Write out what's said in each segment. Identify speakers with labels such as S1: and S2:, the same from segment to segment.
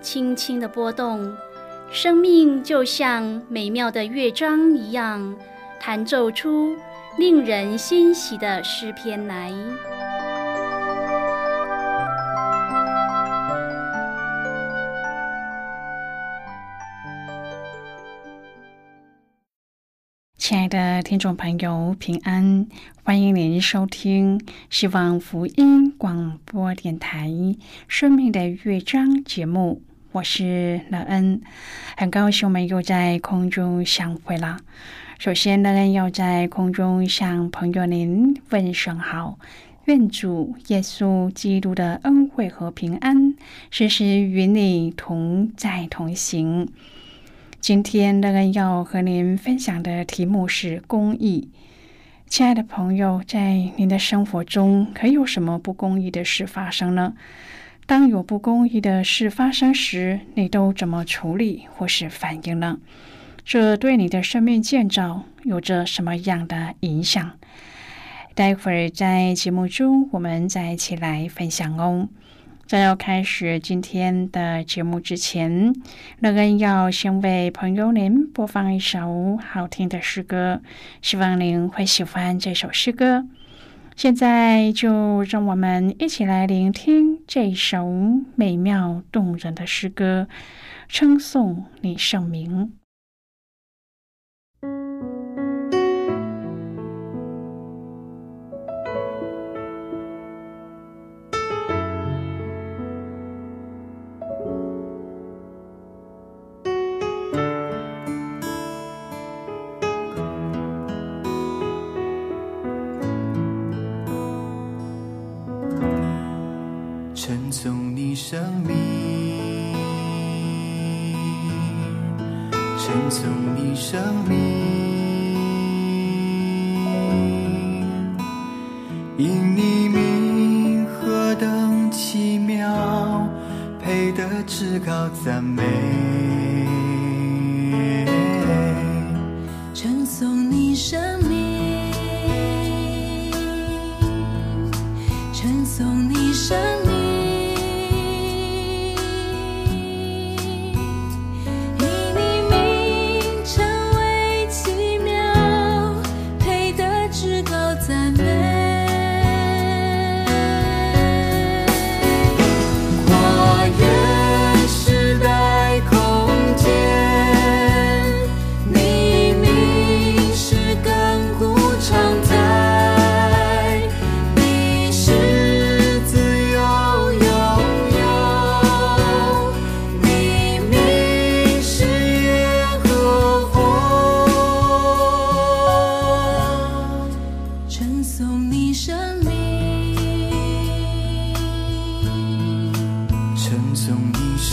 S1: 轻轻的波动，生命就像美妙的乐章一样，弹奏出令人欣喜的诗篇来。
S2: 亲爱的听众朋友，平安！欢迎您收听希望福音广播电台《生命的乐章》节目。我是乐恩，很高兴我们又在空中相会了。首先，乐恩要在空中向朋友您问声好，愿主耶稣基督的恩惠和平安时时与你同在同行。今天，乐恩要和您分享的题目是公益。亲爱的朋友，在您的生活中，可有什么不公益的事发生呢？当有不公益的事发生时，你都怎么处理或是反应呢？这对你的生命建造有着什么样的影响？待会儿在节目中，我们再一起来分享哦。在要开始今天的节目之前，乐恩要先为朋友您播放一首好听的诗歌，希望您会喜欢这首诗歌。现在就让我们一起来聆听这首美妙动人的诗歌，称颂你圣名。
S3: 配得至高赞美。
S4: 称颂你生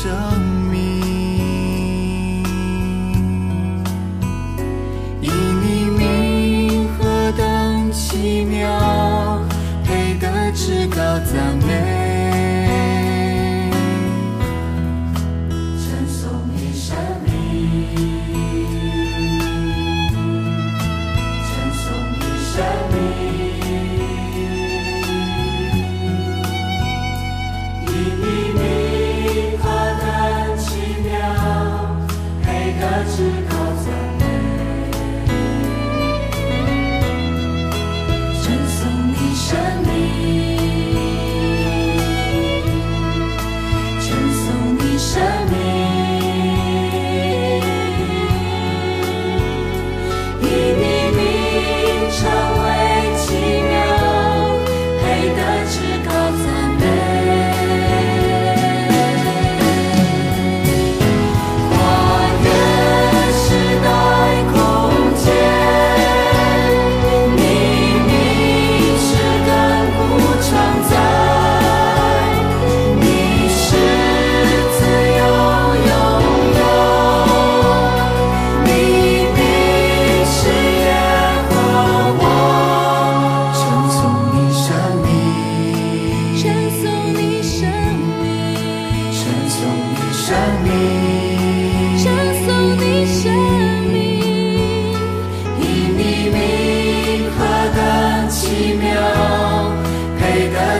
S3: show.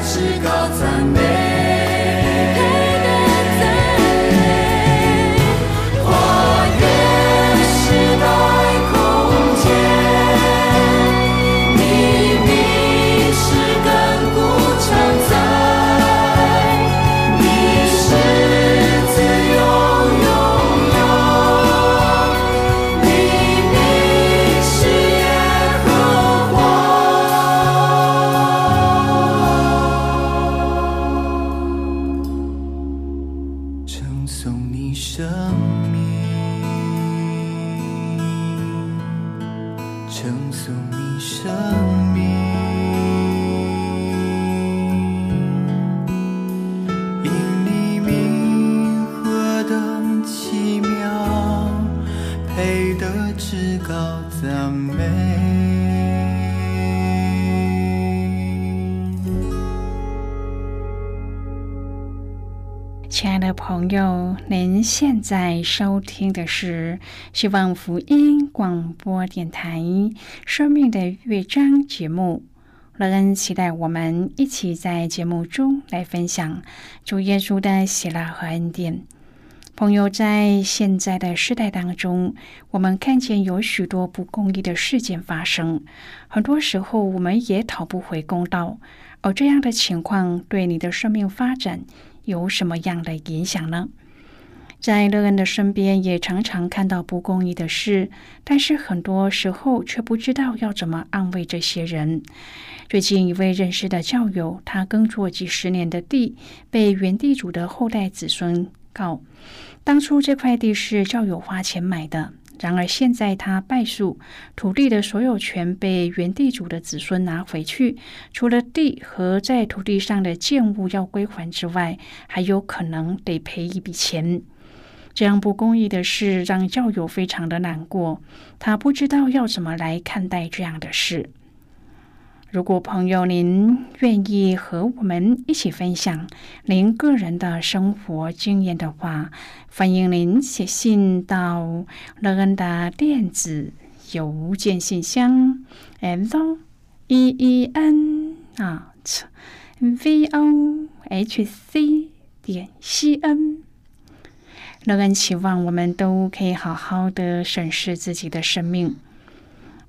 S3: 至高赞美。至高赞美。
S2: 亲爱的朋友，您现在收听的是希望福音广播电台《生命的乐章》节目。乐恩期待我们一起在节目中来分享主耶稣的喜乐和恩典。朋友，在现在的时代当中，我们看见有许多不公义的事件发生，很多时候我们也讨不回公道。而这样的情况对你的生命发展有什么样的影响呢？在乐恩的身边也常常看到不公义的事，但是很多时候却不知道要怎么安慰这些人。最近一位认识的教友，他耕作几十年的地被原地主的后代子孙告，当初这块地是教友花钱买的。然而现在他败诉，土地的所有权被原地主的子孙拿回去，除了地和在土地上的建物要归还之外，还有可能得赔一笔钱。这样不公义的事让教友非常的难过，他不知道要怎么来看待这样的事。如果朋友您愿意和我们一起分享您个人的生活经验的话，欢迎您写信到乐恩的电子邮件信箱 l e e n at v o h c 点 c n。乐恩期望我们都可以好好的审视自己的生命。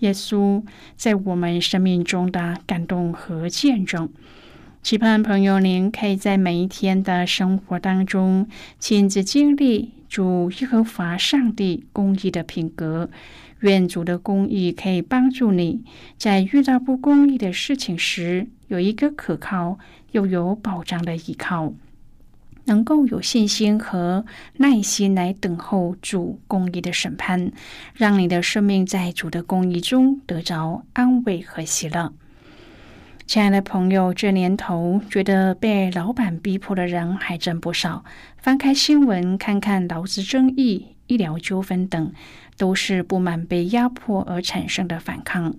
S2: 耶稣在我们生命中的感动和见证，期盼朋友您可以在每一天的生活当中亲自经历主耶和华上帝公义的品格。愿主的公义可以帮助你在遇到不公义的事情时，有一个可靠又有保障的依靠。能够有信心和耐心来等候主公义的审判，让你的生命在主的公义中得着安慰和喜乐。亲爱的朋友，这年头觉得被老板逼迫的人还真不少。翻开新闻，看看劳资争议、医疗纠纷等，都是不满被压迫而产生的反抗。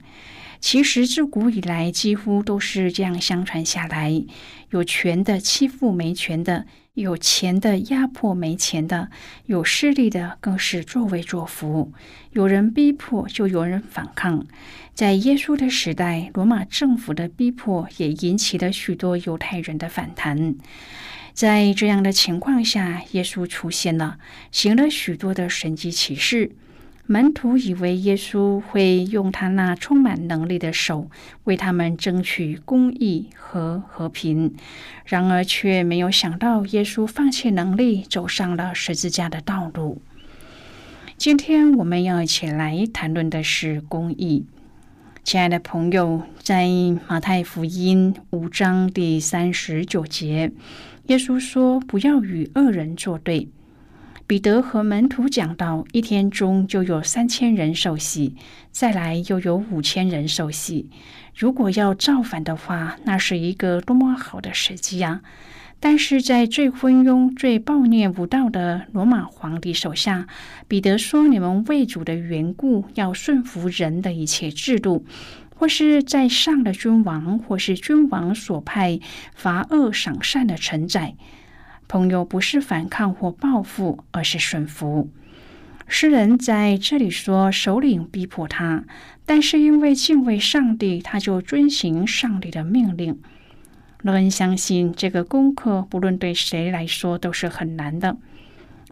S2: 其实自古以来，几乎都是这样相传下来：有权的欺负没权的。有钱的压迫没钱的，有势力的更是作威作福。有人逼迫，就有人反抗。在耶稣的时代，罗马政府的逼迫也引起了许多犹太人的反弹。在这样的情况下，耶稣出现了，行了许多的神迹奇事。门徒以为耶稣会用他那充满能力的手为他们争取公义和和平，然而却没有想到耶稣放弃能力，走上了十字架的道路。今天我们要一起来谈论的是公义。亲爱的朋友，在马太福音五章第三十九节，耶稣说：“不要与恶人作对。”彼得和门徒讲到，一天中就有三千人受洗，再来又有五千人受洗。如果要造反的话，那是一个多么好的时机呀！但是在最昏庸、最暴虐无道的罗马皇帝手下，彼得说：“你们为主的缘故，要顺服人的一切制度，或是在上的君王，或是君王所派罚恶赏善的臣宰。”朋友不是反抗或报复，而是顺服。诗人在这里说，首领逼迫他，但是因为敬畏上帝，他就遵行上帝的命令。乐恩相信这个功课，不论对谁来说都是很难的。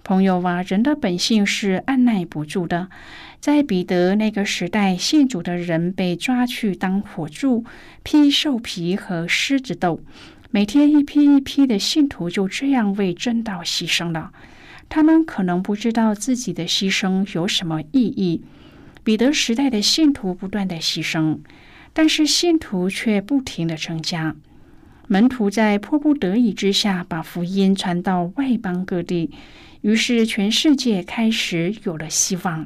S2: 朋友啊，人的本性是按耐不住的。在彼得那个时代，信主的人被抓去当火柱、披兽皮和狮子斗。每天一批一批的信徒就这样为真道牺牲了。他们可能不知道自己的牺牲有什么意义。彼得时代的信徒不断的牺牲，但是信徒却不停的增加。门徒在迫不得已之下，把福音传到外邦各地，于是全世界开始有了希望。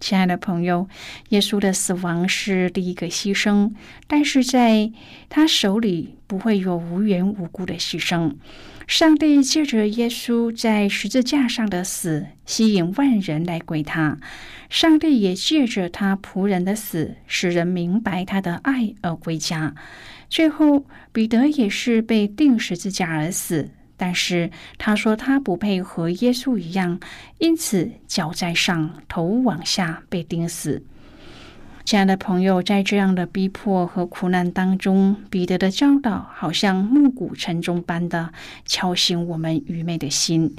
S2: 亲爱的朋友，耶稣的死亡是第一个牺牲，但是在他手里不会有无缘无故的牺牲。上帝借着耶稣在十字架上的死，吸引万人来归他；上帝也借着他仆人的死，使人明白他的爱而归家。最后，彼得也是被钉十字架而死。但是他说他不配和耶稣一样，因此脚在上，头往下被钉死。亲爱的朋友，在这样的逼迫和苦难当中，彼得的教导好像暮鼓晨钟般的敲醒我们愚昧的心，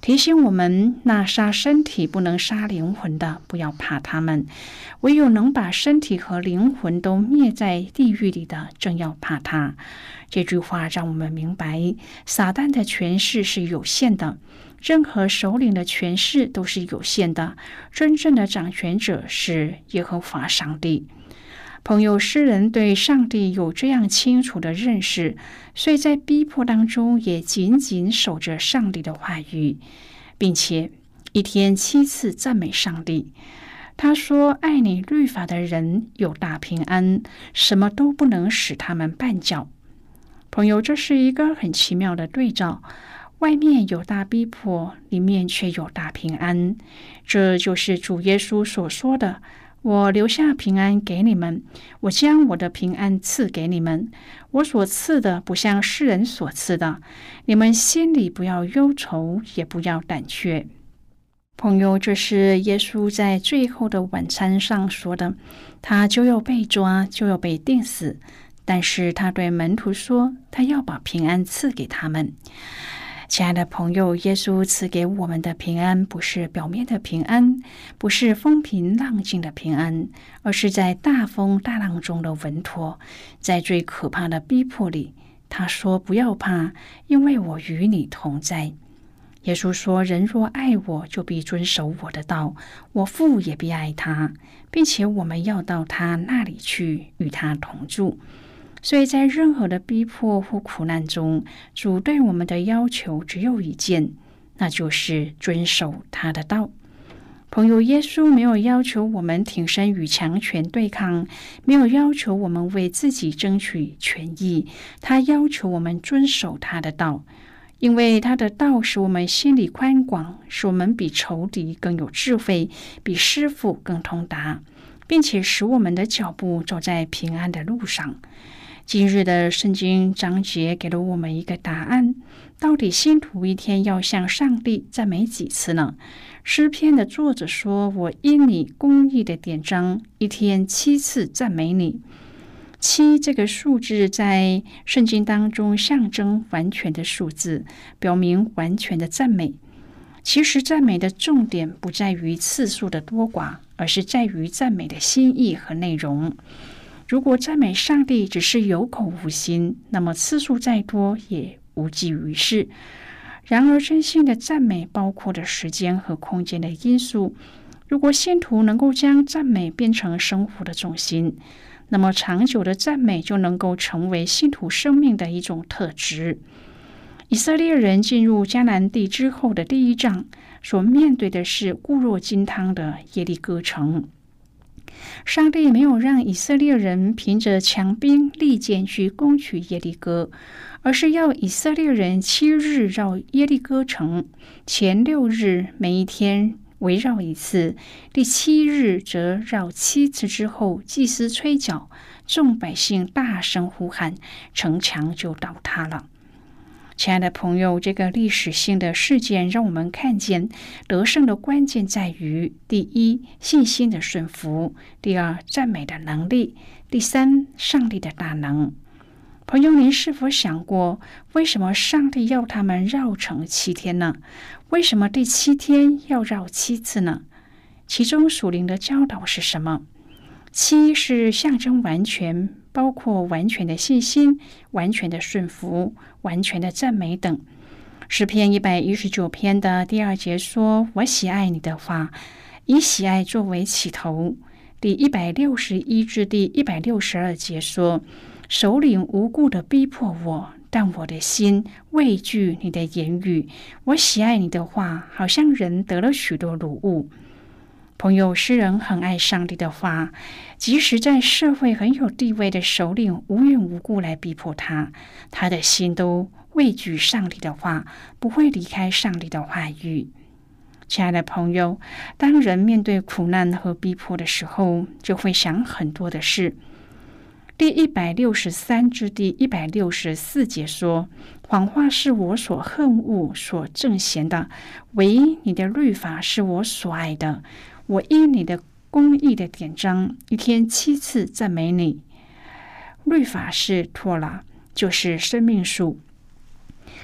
S2: 提醒我们：那杀身体不能杀灵魂的，不要怕他们；唯有能把身体和灵魂都灭在地狱里的，正要怕他。这句话让我们明白，撒旦的权势是有限的。任何首领的权势都是有限的，真正的掌权者是耶和华上帝。朋友，诗人对上帝有这样清楚的认识，所以在逼迫当中也紧紧守着上帝的话语，并且一天七次赞美上帝。他说：“爱你律法的人有大平安，什么都不能使他们绊脚。”朋友，这是一个很奇妙的对照。外面有大逼迫，里面却有大平安。这就是主耶稣所说的：“我留下平安给你们，我将我的平安赐给你们。我所赐的不像世人所赐的。你们心里不要忧愁，也不要胆怯。”朋友，这是耶稣在最后的晚餐上说的。他就要被抓，就要被钉死，但是他对门徒说：“他要把平安赐给他们。”亲爱的朋友，耶稣赐给我们的平安，不是表面的平安，不是风平浪静的平安，而是在大风大浪中的稳妥。在最可怕的逼迫里，他说：“不要怕，因为我与你同在。”耶稣说：“人若爱我，就必遵守我的道；我父也必爱他，并且我们要到他那里去，与他同住。”所以在任何的逼迫或苦难中，主对我们的要求只有一件，那就是遵守他的道。朋友，耶稣没有要求我们挺身与强权对抗，没有要求我们为自己争取权益，他要求我们遵守他的道，因为他的道使我们心里宽广，使我们比仇敌更有智慧，比师傅更通达，并且使我们的脚步走在平安的路上。今日的圣经章节给了我们一个答案：到底信徒一天要向上帝赞美几次呢？诗篇的作者说：“我因你公义的典章，一天七次赞美你。”七这个数字在圣经当中象征完全的数字，表明完全的赞美。其实赞美的重点不在于次数的多寡，而是在于赞美的心意和内容。如果赞美上帝只是有口无心，那么次数再多也无济于事。然而，真心的赞美包括着时间和空间的因素。如果信徒能够将赞美变成生活的重心，那么长久的赞美就能够成为信徒生命的一种特质。以色列人进入迦南地之后的第一仗，所面对的是固若金汤的耶利哥城。上帝没有让以色列人凭着强兵利剑去攻取耶利哥，而是要以色列人七日绕耶利哥城，前六日每一天围绕一次，第七日则绕七次之后，祭司吹角，众百姓大声呼喊，城墙就倒塌了。亲爱的朋友，这个历史性的事件让我们看见得胜的关键在于：第一，信心的顺服；第二，赞美的能力；第三，上帝的大能。朋友，您是否想过，为什么上帝要他们绕城七天呢？为什么第七天要绕七次呢？其中属灵的教导是什么？七是象征完全。包括完全的信心、完全的顺服、完全的赞美等。诗篇一百一十九篇的第二节说：“我喜爱你的话，以喜爱作为起头。”第一百六十一至第一百六十二节说：“首领无故的逼迫我，但我的心畏惧你的言语。我喜爱你的话，好像人得了许多乳物。”朋友，诗人很爱上帝的话，即使在社会很有地位的首领无缘无故来逼迫他，他的心都畏惧上帝的话，不会离开上帝的话语。亲爱的朋友，当人面对苦难和逼迫的时候，就会想很多的事。第一百六十三至第一百六十四节说：“谎话是我所恨恶、所憎嫌的，唯你的律法是我所爱的。”我因你的公义的典章，一天七次赞美你。律法是托拉，就是生命树。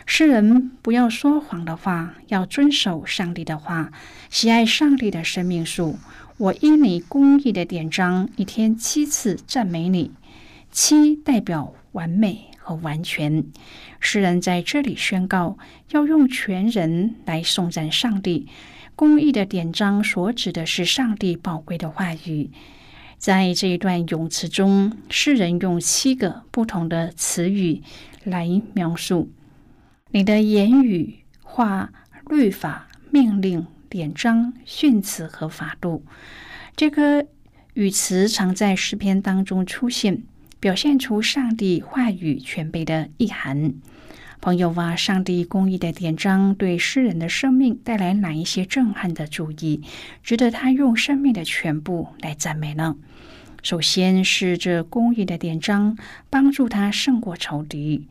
S2: 诗人不要说谎的话，要遵守上帝的话，喜爱上帝的生命树。我因你公义的典章，一天七次赞美你。七代表完美和完全。诗人在这里宣告，要用全人来颂赞上帝。公义的典章所指的是上帝宝贵的话语。在这一段咏词中，诗人用七个不同的词语来描述你的言语、话、律法、命令、典章、训词和法度。这个语词常在诗篇当中出现，表现出上帝话语全备的意涵。朋友啊，上帝公义的典章对诗人的生命带来哪一些震撼的注意，值得他用生命的全部来赞美呢？首先是这公义的典章帮助他胜过仇敌。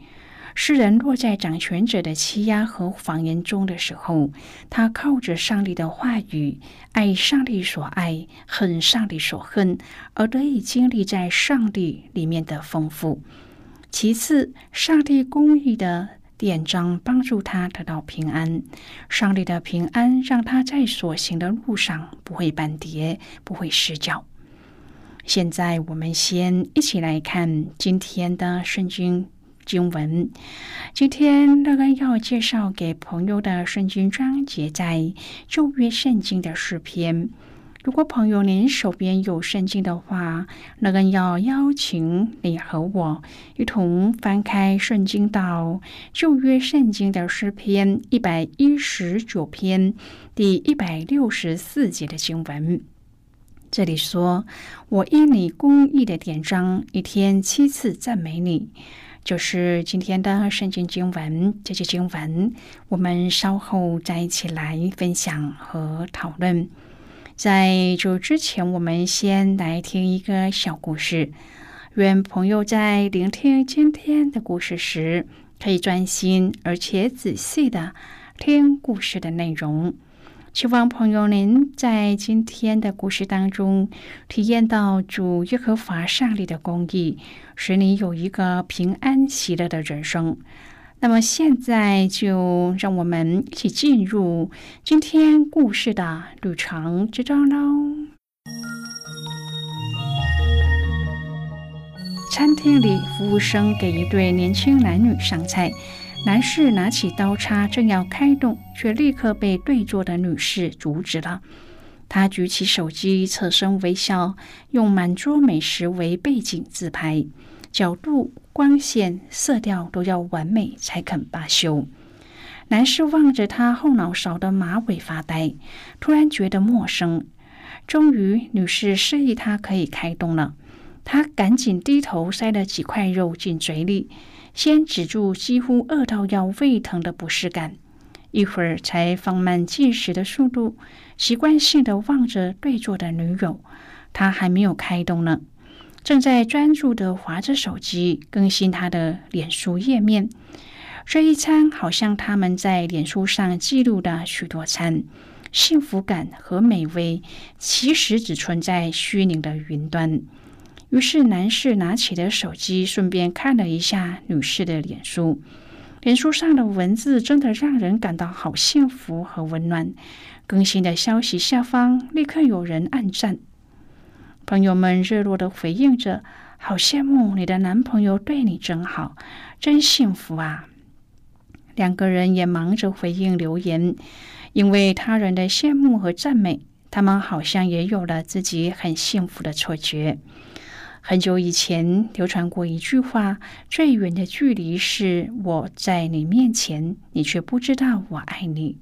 S2: 诗人落在掌权者的欺压和谎言中的时候，他靠着上帝的话语，爱上帝所爱，恨上帝所恨，而得以经历在上帝里面的丰富。其次，上帝公义的典章帮助他得到平安。上帝的平安让他在所行的路上不会绊跌，不会失脚。现在，我们先一起来看今天的圣经经文。今天乐恩要介绍给朋友的圣经章节，在旧约圣经的诗篇。如果朋友您手边有圣经的话，那个要邀请你和我一同翻开圣经到旧约圣经的诗篇一百一十九篇第一百六十四节的经文。这里说：“我因你公义的典章，一天七次赞美你。”就是今天的圣经经文。这些经文，我们稍后再一起来分享和讨论。在这之前，我们先来听一个小故事。愿朋友在聆听今天的故事时，可以专心而且仔细的听故事的内容。希望朋友您在今天的故事当中体验到主耶和华上帝的公义，使你有一个平安喜乐的人生。那么现在就让我们一起进入今天故事的旅程之中喽。餐厅里，服务生给一对年轻男女上菜，男士拿起刀叉正要开动，却立刻被对坐的女士阻止了。他举起手机，侧身微笑，用满桌美食为背景自拍。角度、光线、色调都要完美才肯罢休。男士望着她后脑勺的马尾发呆，突然觉得陌生。终于，女士示意他可以开动了。他赶紧低头塞了几块肉进嘴里，先止住几乎饿到要胃疼的不适感，一会儿才放慢进食的速度，习惯性的望着对坐的女友。他还没有开动呢，正在专注的划着手机，更新他的脸书页面。这一餐好像他们在脸书上记录的许多餐。幸福感和美味其实只存在虚拟的云端。于是，男士拿起了手机，顺便看了一下女士的脸书。脸书上的文字真的让人感到好幸福和温暖。更新的消息下方立刻有人按赞，朋友们热络的回应着：“好羡慕你的男朋友对你真好，真幸福啊！”两个人也忙着回应留言。因为他人的羡慕和赞美，他们好像也有了自己很幸福的错觉。很久以前流传过一句话：“最远的距离是我在你面前，你却不知道我爱你。”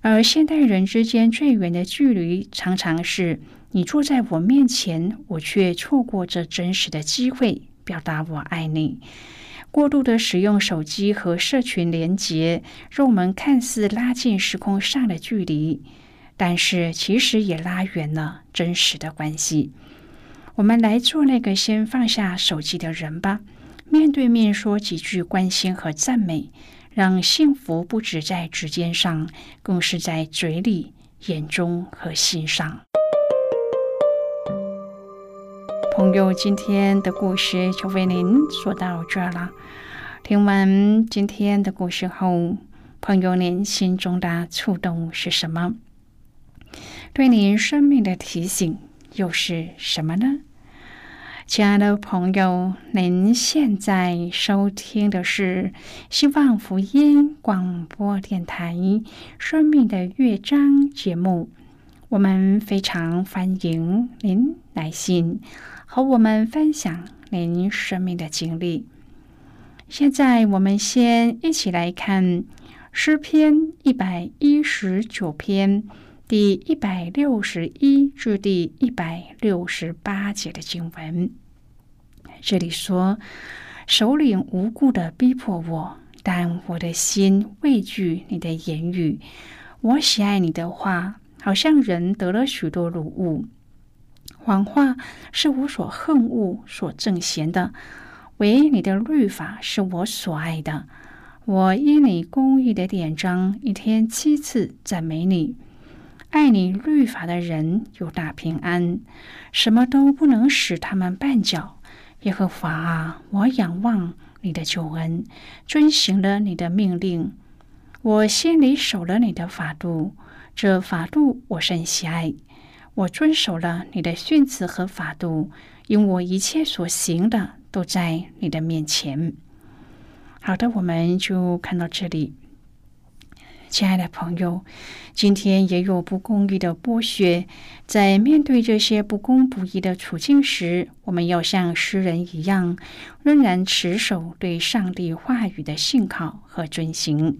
S2: 而现代人之间最远的距离，常常是你坐在我面前，我却错过这真实的机会表达我爱你。过度的使用手机和社群连接，让我们看似拉近时空上的距离，但是其实也拉远了真实的关系。我们来做那个先放下手机的人吧，面对面说几句关心和赞美，让幸福不止在指尖上，更是在嘴里、眼中和心上。朋友，今天的故事就为您说到这了。听完今天的故事后，朋友您心中的触动是什么？对您生命的提醒又是什么呢？亲爱的朋友，您现在收听的是希望福音广播电台《生命的乐章》节目，我们非常欢迎您来信。和我们分享您生命的经历。现在，我们先一起来看诗篇一百一十九篇第一百六十一至第一百六十八节的经文。这里说：“首领无故的逼迫我，但我的心畏惧你的言语。我喜爱你的话，好像人得了许多乳物。”谎话是我所恨恶、所憎嫌的，唯你的律法是我所爱的。我因你公义的典章，一天七次赞美你。爱你律法的人有大平安，什么都不能使他们绊脚。耶和华啊，我仰望你的救恩，遵行了你的命令。我心里守了你的法度，这法度我甚喜爱。我遵守了你的训词和法度，因我一切所行的都在你的面前。好的，我们就看到这里。亲爱的朋友，今天也有不公义的剥削，在面对这些不公不义的处境时，我们要像诗人一样，仍然持守对上帝话语的信靠和遵行。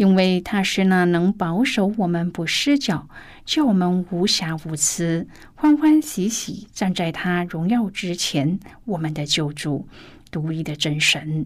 S2: 因为他是那能保守我们不失脚，叫我们无瑕无疵，欢欢喜喜站在他荣耀之前，我们的救主，独一的真神。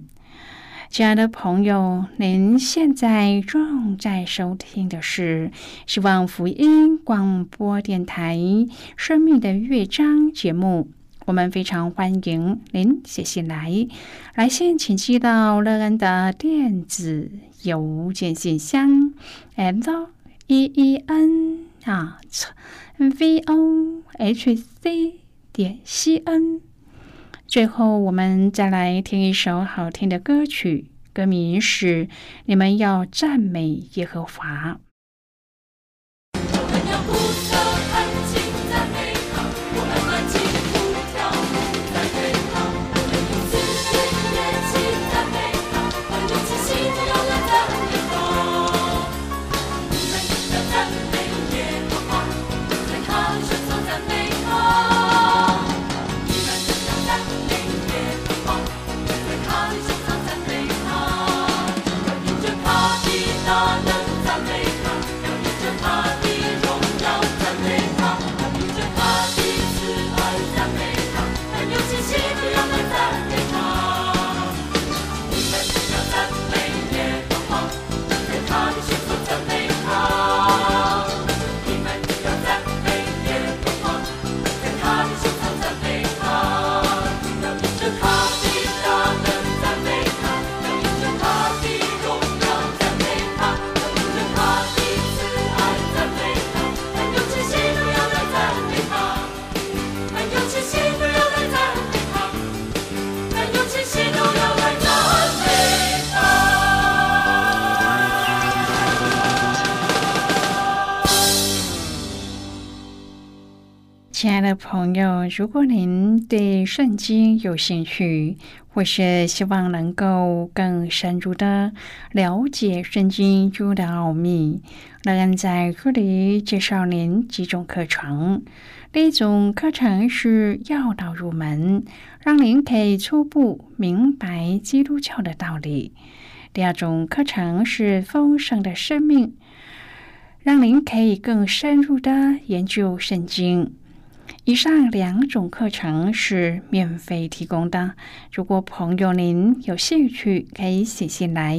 S2: 亲爱的朋友，您现在正在收听的是希望福音广播电台《生命的乐章》节目。我们非常欢迎您写信来，来信请寄到乐恩的电子邮件信箱，l e e n at v o h c 点 c n。最后，我们再来听一首好听的歌曲，歌名是《你们要赞美耶和华》。朋友，如果您对圣经有兴趣，或是希望能够更深入的了解圣经中的奥秘，乐恩在这里介绍您几种课程。第一种课程是要道入门，让您可以初步明白基督教的道理；第二种课程是丰盛的生命，让您可以更深入的研究圣经。以上两种课程是免费提供的。如果朋友您有兴趣，可以写信来。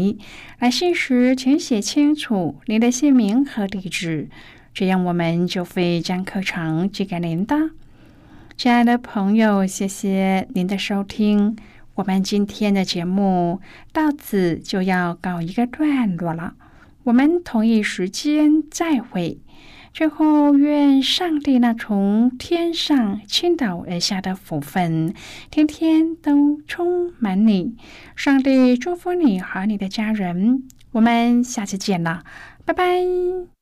S2: 来信时请写清楚您的姓名和地址，这样我们就会将课程寄给您的。亲爱的朋友，谢谢您的收听。我们今天的节目到此就要告一个段落了。我们同一时间再会。最后，愿上帝那从天上倾倒而下的福分，天天都充满你。上帝祝福你和你的家人。我们下次见了，拜拜。